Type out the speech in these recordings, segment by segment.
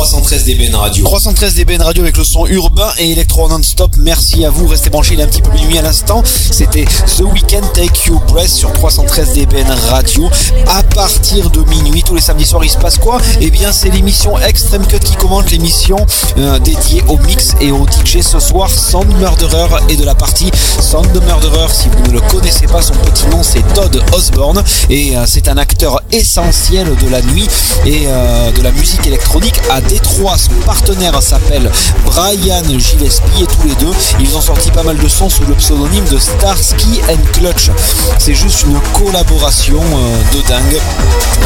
313 DBN Radio. 313 DBN Radio avec le son urbain et électro non-stop. Merci à vous. Restez branchés, il est un petit peu minuit à l'instant. C'était The Weekend Take You Breath sur 313 DBN Radio. À partir de minuit, tous les samedis soirs, il se passe quoi? Eh bien, c'est l'émission Extreme Cut qui commente l'émission euh, dédiée au mix et au DJ ce soir. Sound Murderer et de la partie Sound Murderer. Si vous ne le connaissez pas, son petit nom c'est Todd Osborne et euh, c'est un acteur essentiel de la nuit et euh, de la musique électronique à Détroit. Son partenaire s'appelle Brian Gillespie et tous les deux, ils ont sorti pas mal de sons sous le pseudonyme de Starsky and Clutch. C'est juste une collaboration euh, de dingue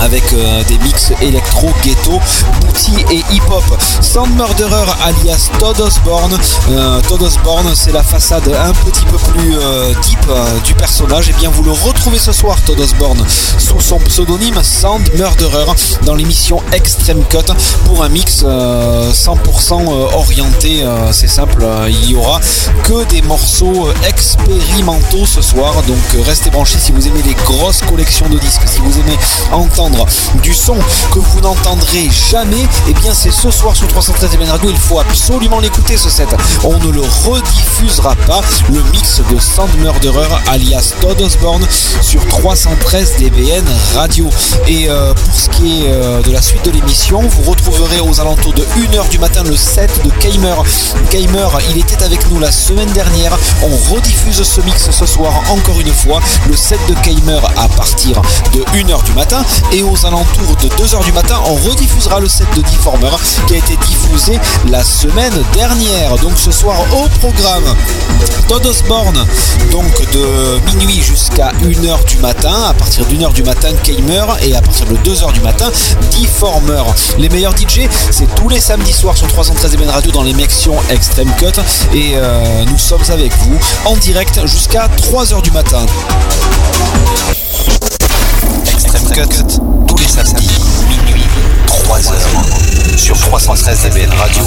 avec euh, des mix électro, ghetto, booty et hip-hop. Sound Murderer alias Todd Osborne. Euh, Todd Osborne, c'est la façade un petit peu plus deep du personnage. Et eh bien vous le retrouvez ce soir, Todd Osborne, sous son pseudonyme Sound Murderer dans l'émission Extreme Cut pour un mix 100% orienté. c'est simple, il y aura que des morceaux expérimentaux ce soir. Donc restez branchés si vous aimez les grosses collections de disques, si vous aimez entendre du son que vous n'entendrez jamais, et eh bien c'est ce soir sur 313 DBN Radio, il faut absolument l'écouter ce set. On ne le rediffusera pas, le mix de Sound Murderer alias Todd Osborne sur 313 DBN Radio. Et euh, pour ce qui est euh, de la suite de l'émission, vous retrouverez aux alentours de 1h du matin le set de Kamer. Kamer, il était avec nous la semaine dernière. On rediffuse ce mix ce soir encore une fois. Le set de Kamer à partir de 1h du matin. Et aux alentours de 2h du matin, on rediffusera le set de Deformer qui a été diffusé la semaine dernière. Donc ce soir au programme, Todd Osborne, donc de minuit jusqu'à 1h du matin. À partir d'une heure du matin, Kamer. Et à partir de 2h du matin, Deformer. Les meilleurs DJ, c'est tous les samedis soirs sur 313 MN Radio dans l'émission Extreme Cut. Et euh, nous sommes avec vous en direct jusqu'à 3h du matin. Extreme Cut, tous les samedis, minuit, 3h, sur 313 MN Radio.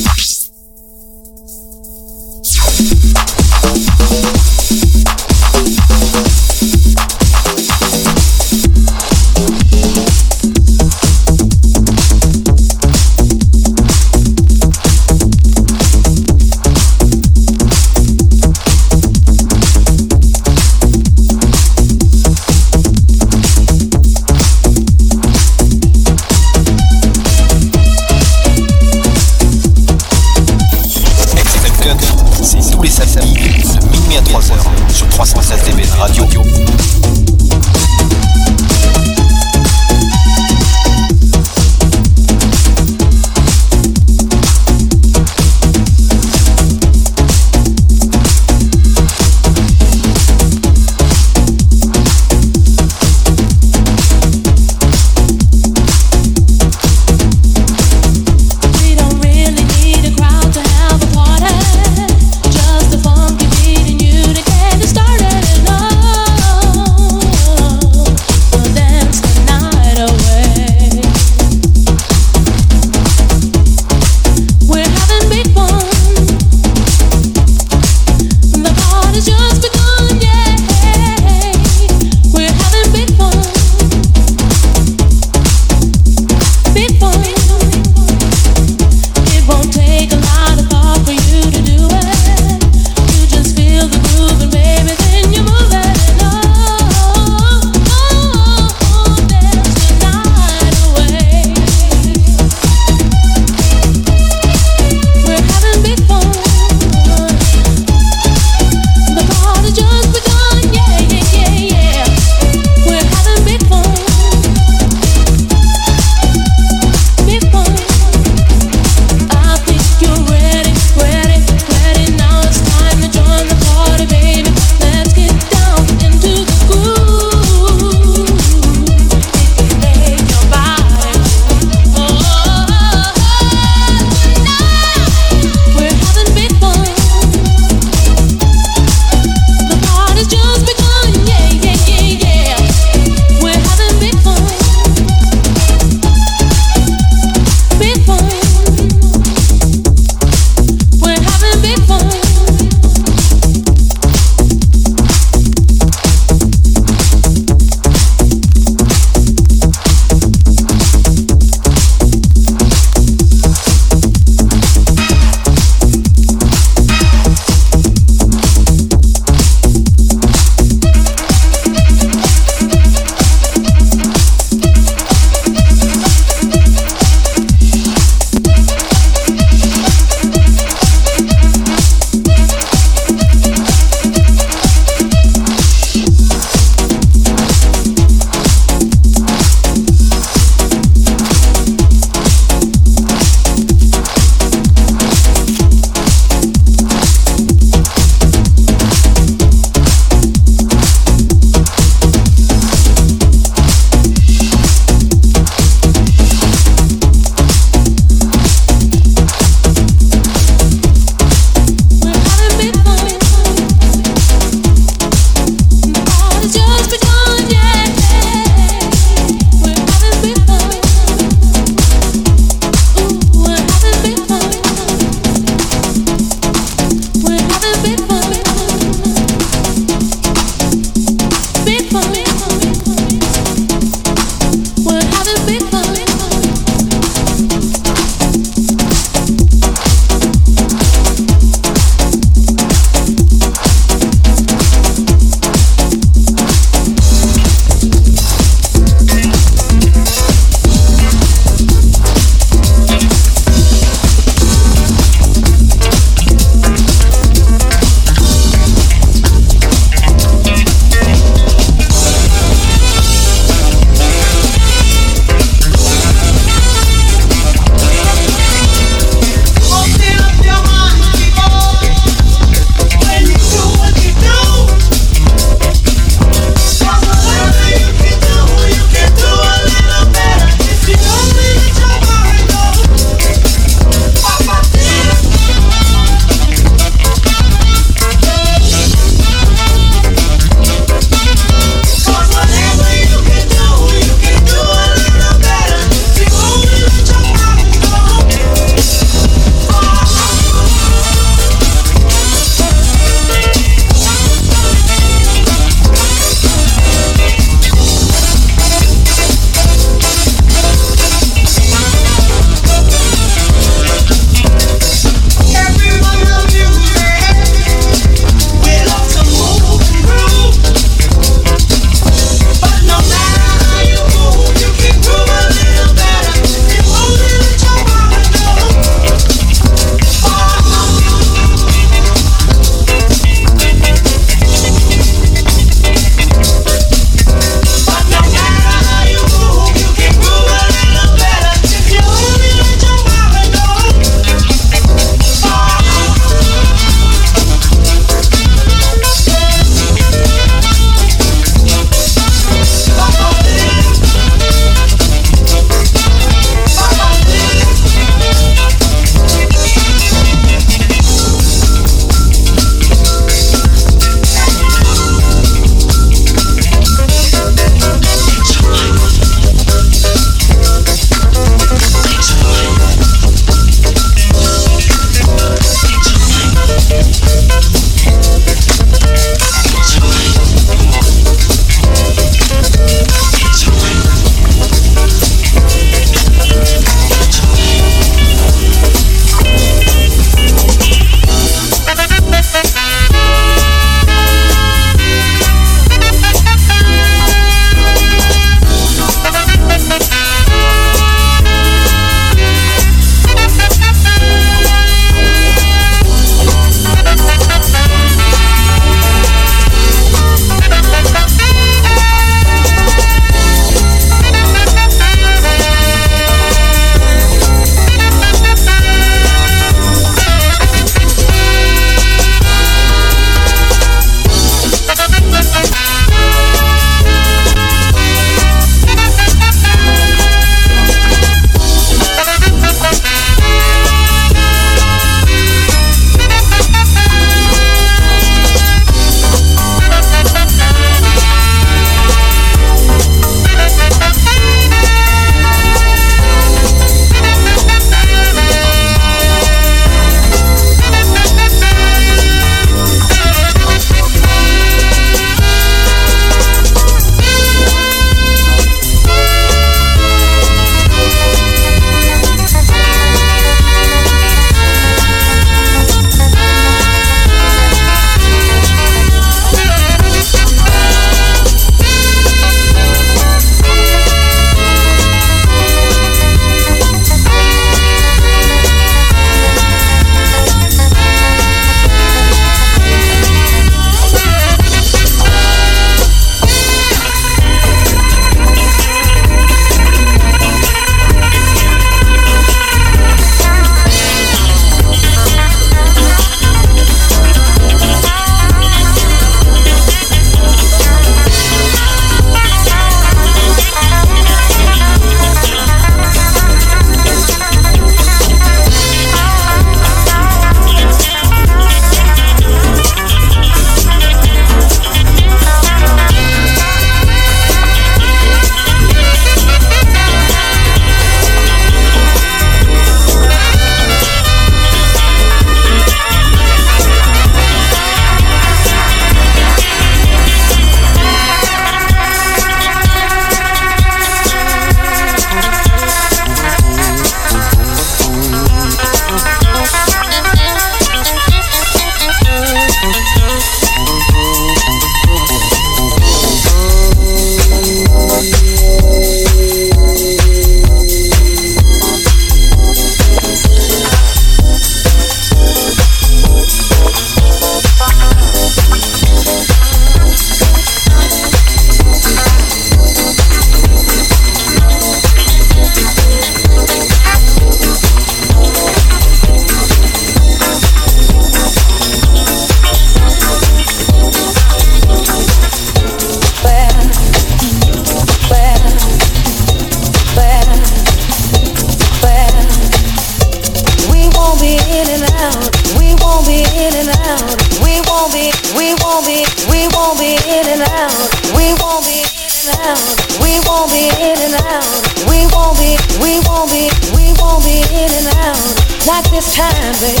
This time, babe.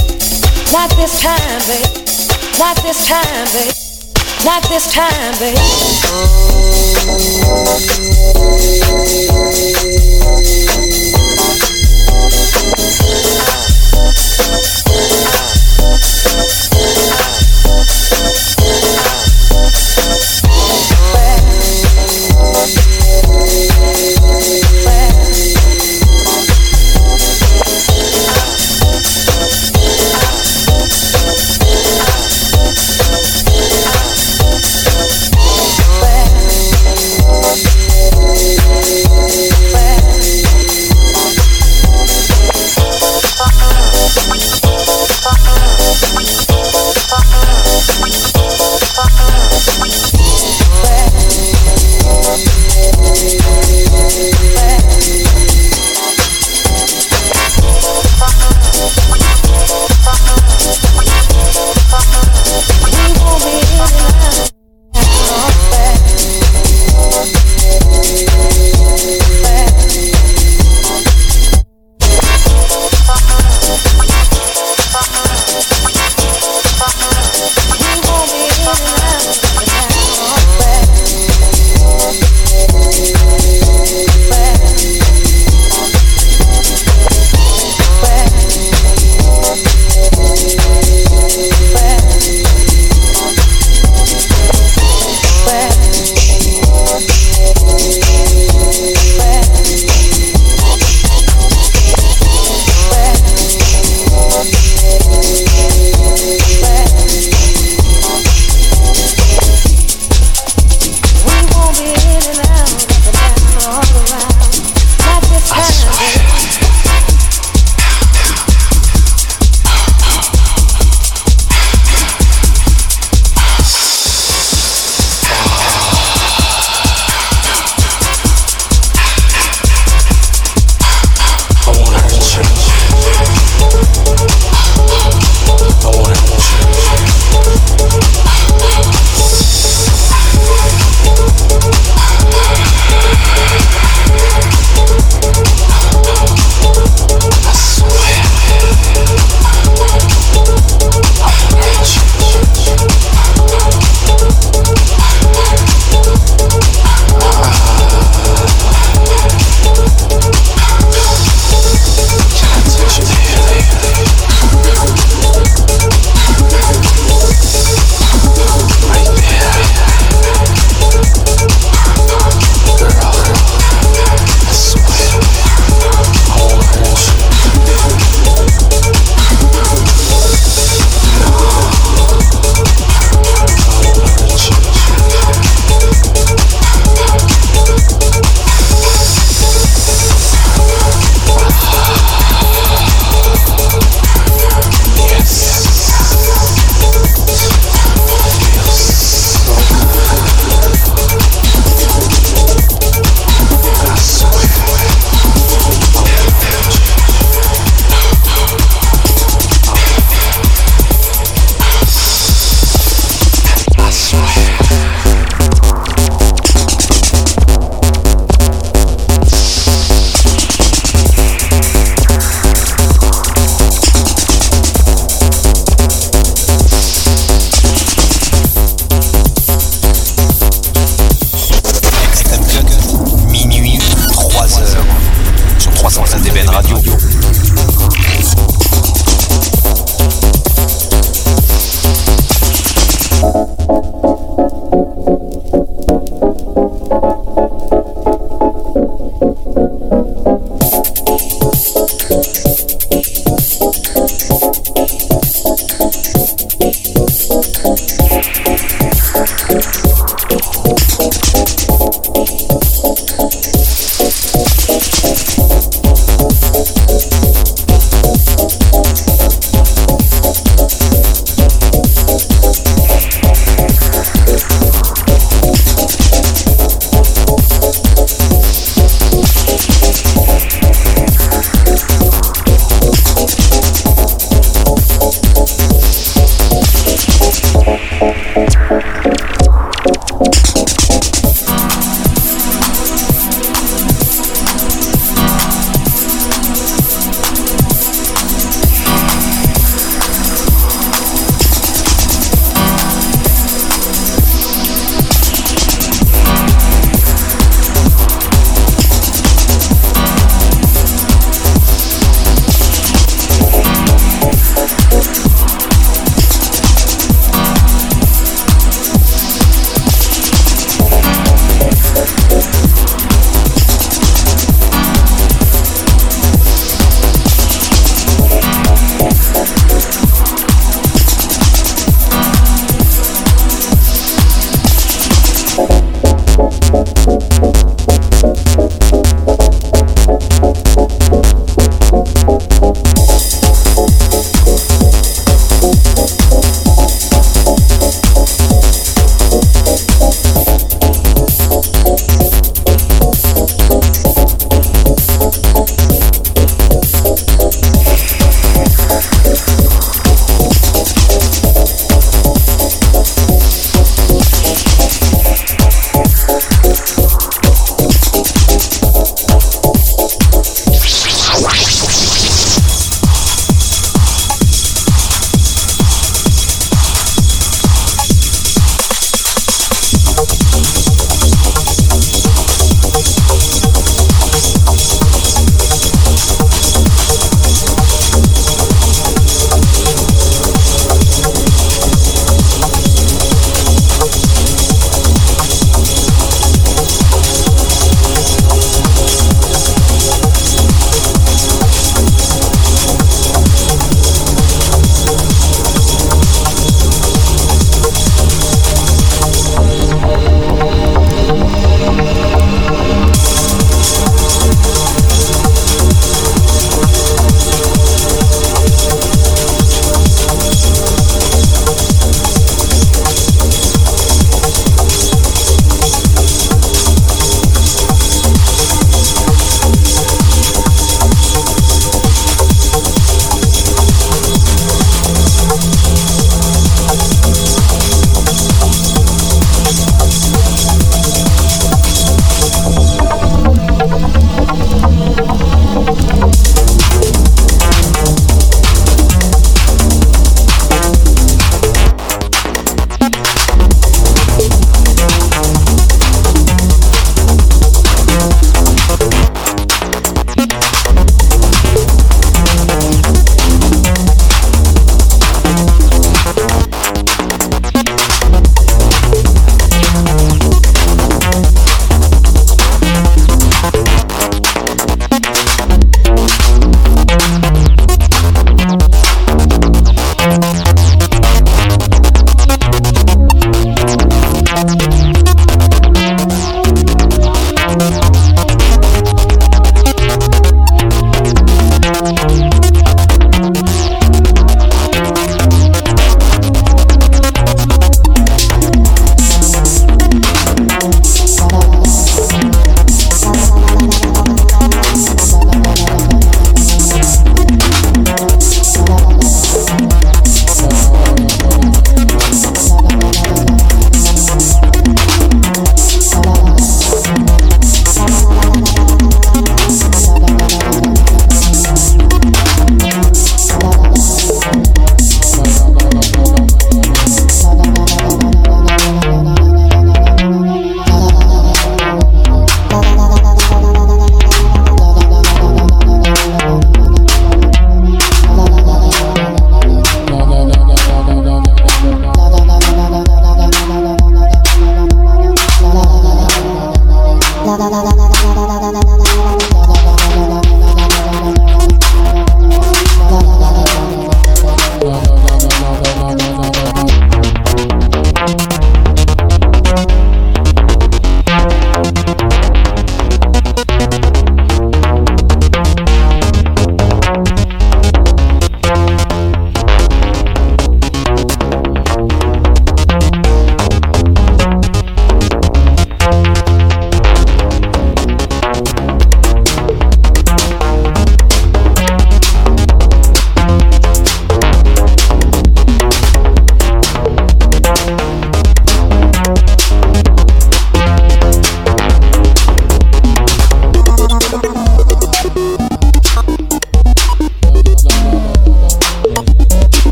Not this time, babe. Not this time, babe. Not this time, babe.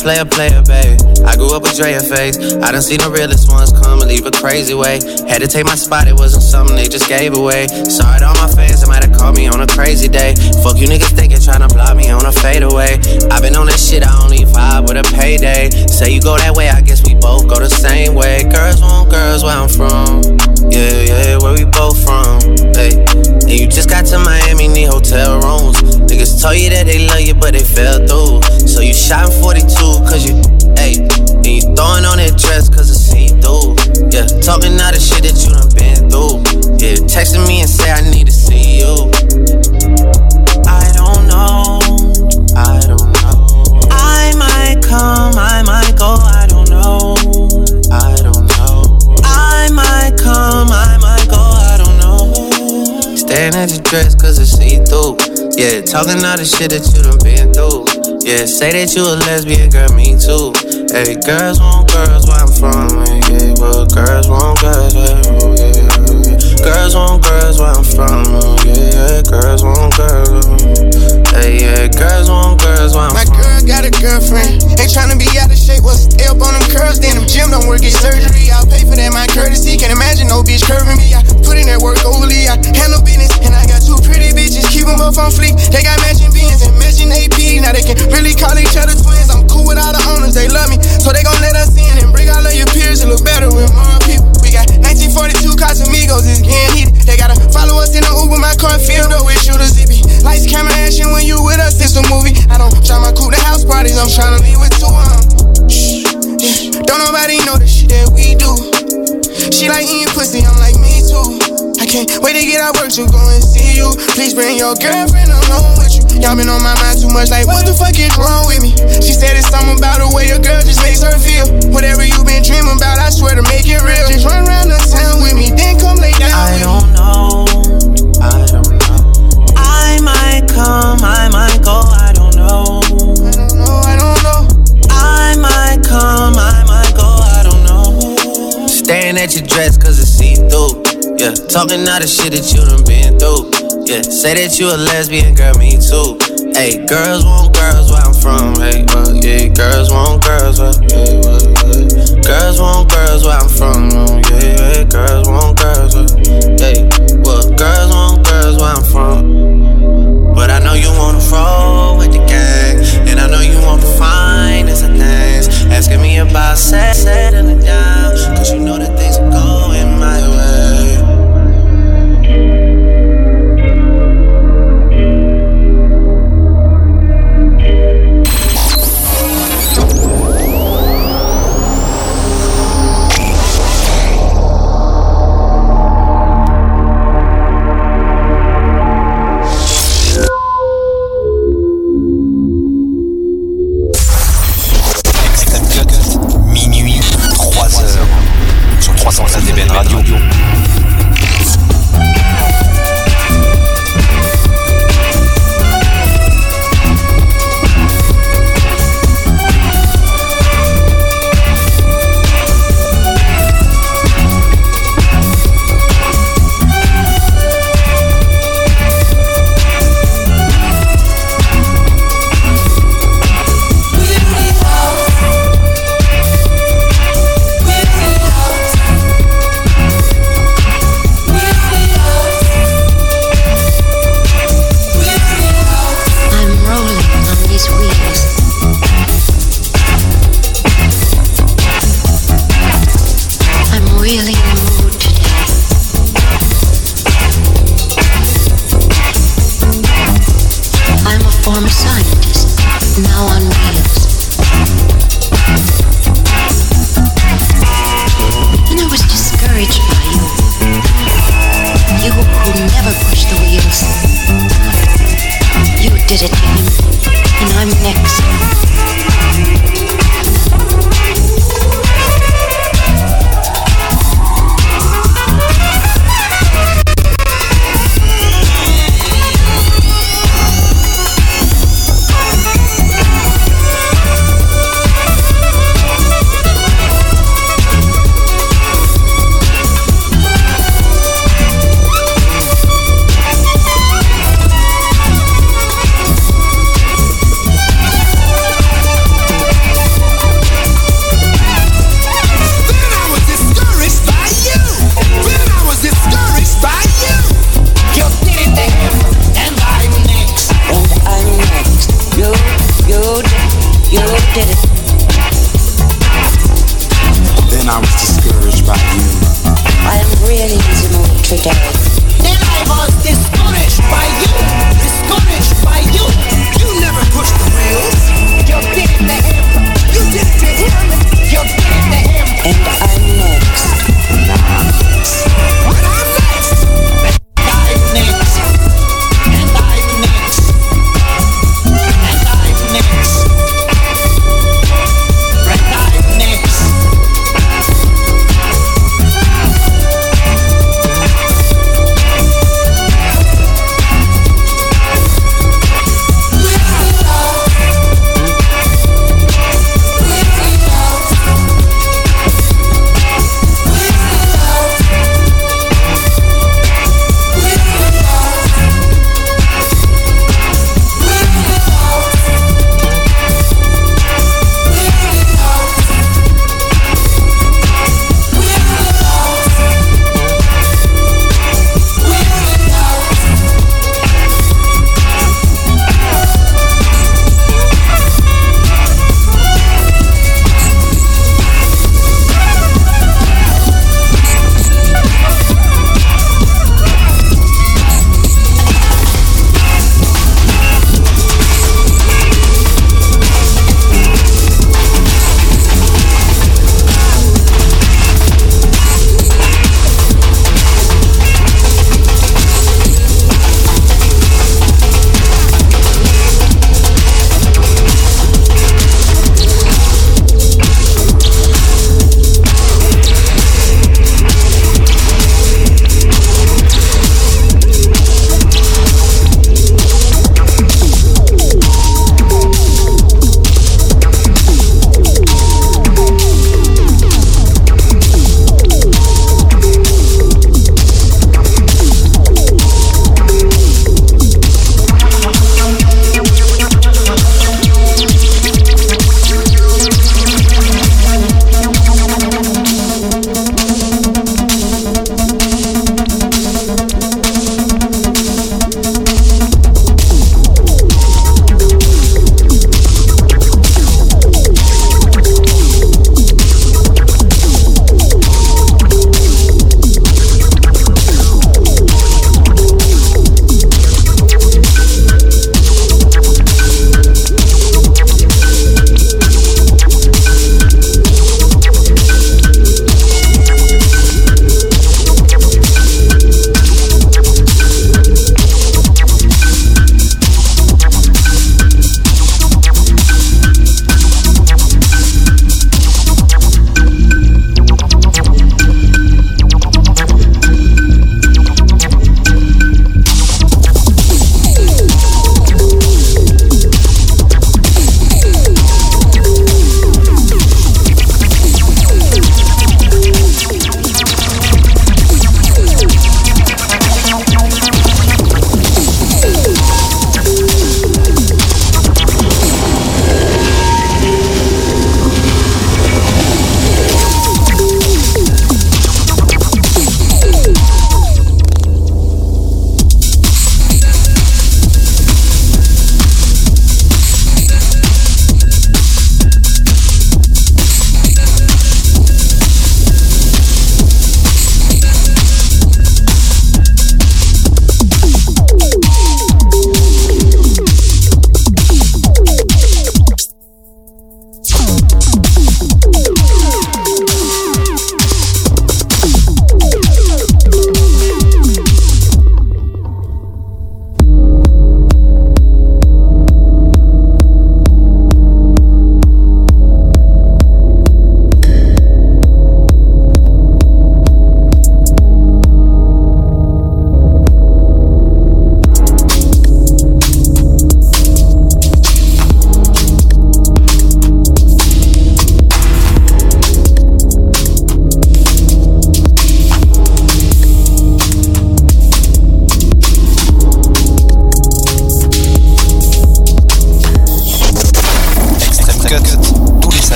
Can I play a player, baby? I grew up with Drea face. I done seen the realest ones come and leave a crazy way. Had to take my spot, it wasn't something they just gave away. Sorry to all my fans, they might have called me on a crazy day. Fuck you niggas thinking trying to block me on a fadeaway. i been on that shit, I only vibe with a payday. Say you go that way, I guess we both go the same way. Girls want girls where I'm from. Yeah, yeah, where we both from. Hey, and you just got to Miami, need hotel rooms. Niggas told you that they love you, but they fell through. You shot 42 cause you, hey, and you throwing on that dress cause it's see through. Yeah, talking all the shit that you done been through. Yeah, texting me and say I need to see you. I don't know, I don't know. I might come, I might go, I don't know. I don't know. I might come, I might go, I don't know. Staring at your dress cause it's see through. Yeah, talking all the shit that you done been through. Yeah, say that you a lesbian, girl, me too. Hey, girls want girls where I'm from. Yeah, well, girls want girls. Yeah, yeah. Girls want girls where I'm from. Yeah, yeah. Girls want girls. Hey, yeah, girls want girls where I'm My from. girl got a girlfriend. Ain't tryna be out of shape. What's stay up on them curls? Then them gym don't work, get surgery. I'll pay for that, my courtesy. Can't imagine no bitch curving me. I put in that work overly. I handle business. And I got two pretty bitches. Keep them both on fleek. They got matching beans and matching AP. Now they can really call each other twins. I'm cool with all the owners. They love me. So they gon' let us in and bring all of your peers. It look better with more people. We got 1942 Casamigos. It's getting heated. They gotta follow us in the Uber. My car filled up with shooters. It be lights, camera, action. When you with us, it's a movie. I don't try my coupe to house parties. I'm trying to leave with two of 'em. Shh, yeah. Don't nobody know the shit that we do. She like eating pussy, I'm like me too. I can't wait to get out work to go and see you. Please bring your girlfriend along with you. Y'all been on my mind too much, like what the fuck is wrong with me? She said it's something about the way your girl just makes her feel. Whatever you been dreaming about, I swear to make it real. Just run around the town with me, then come lay down I with me. don't know. I don't know. I might come, I might go, I don't know. I don't know, I don't know. I might come, I might go, I don't know. Staring at your dress cause it's see through. Yeah, talking all the shit that you done been through. Yeah, say that you a lesbian, girl, me too. Hey, girls want girls where I'm from. Hey, well, yeah, girls want girls where, yeah, uh, well, yeah. Girls want girls where I'm from. oh, Yeah, yeah, girls want girls where, hey, well, girls want girls where I'm from. But I know you wanna roll with the gang, and I know you want the finest of things. Asking me about down,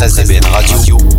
SDBN Radio.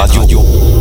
Radio.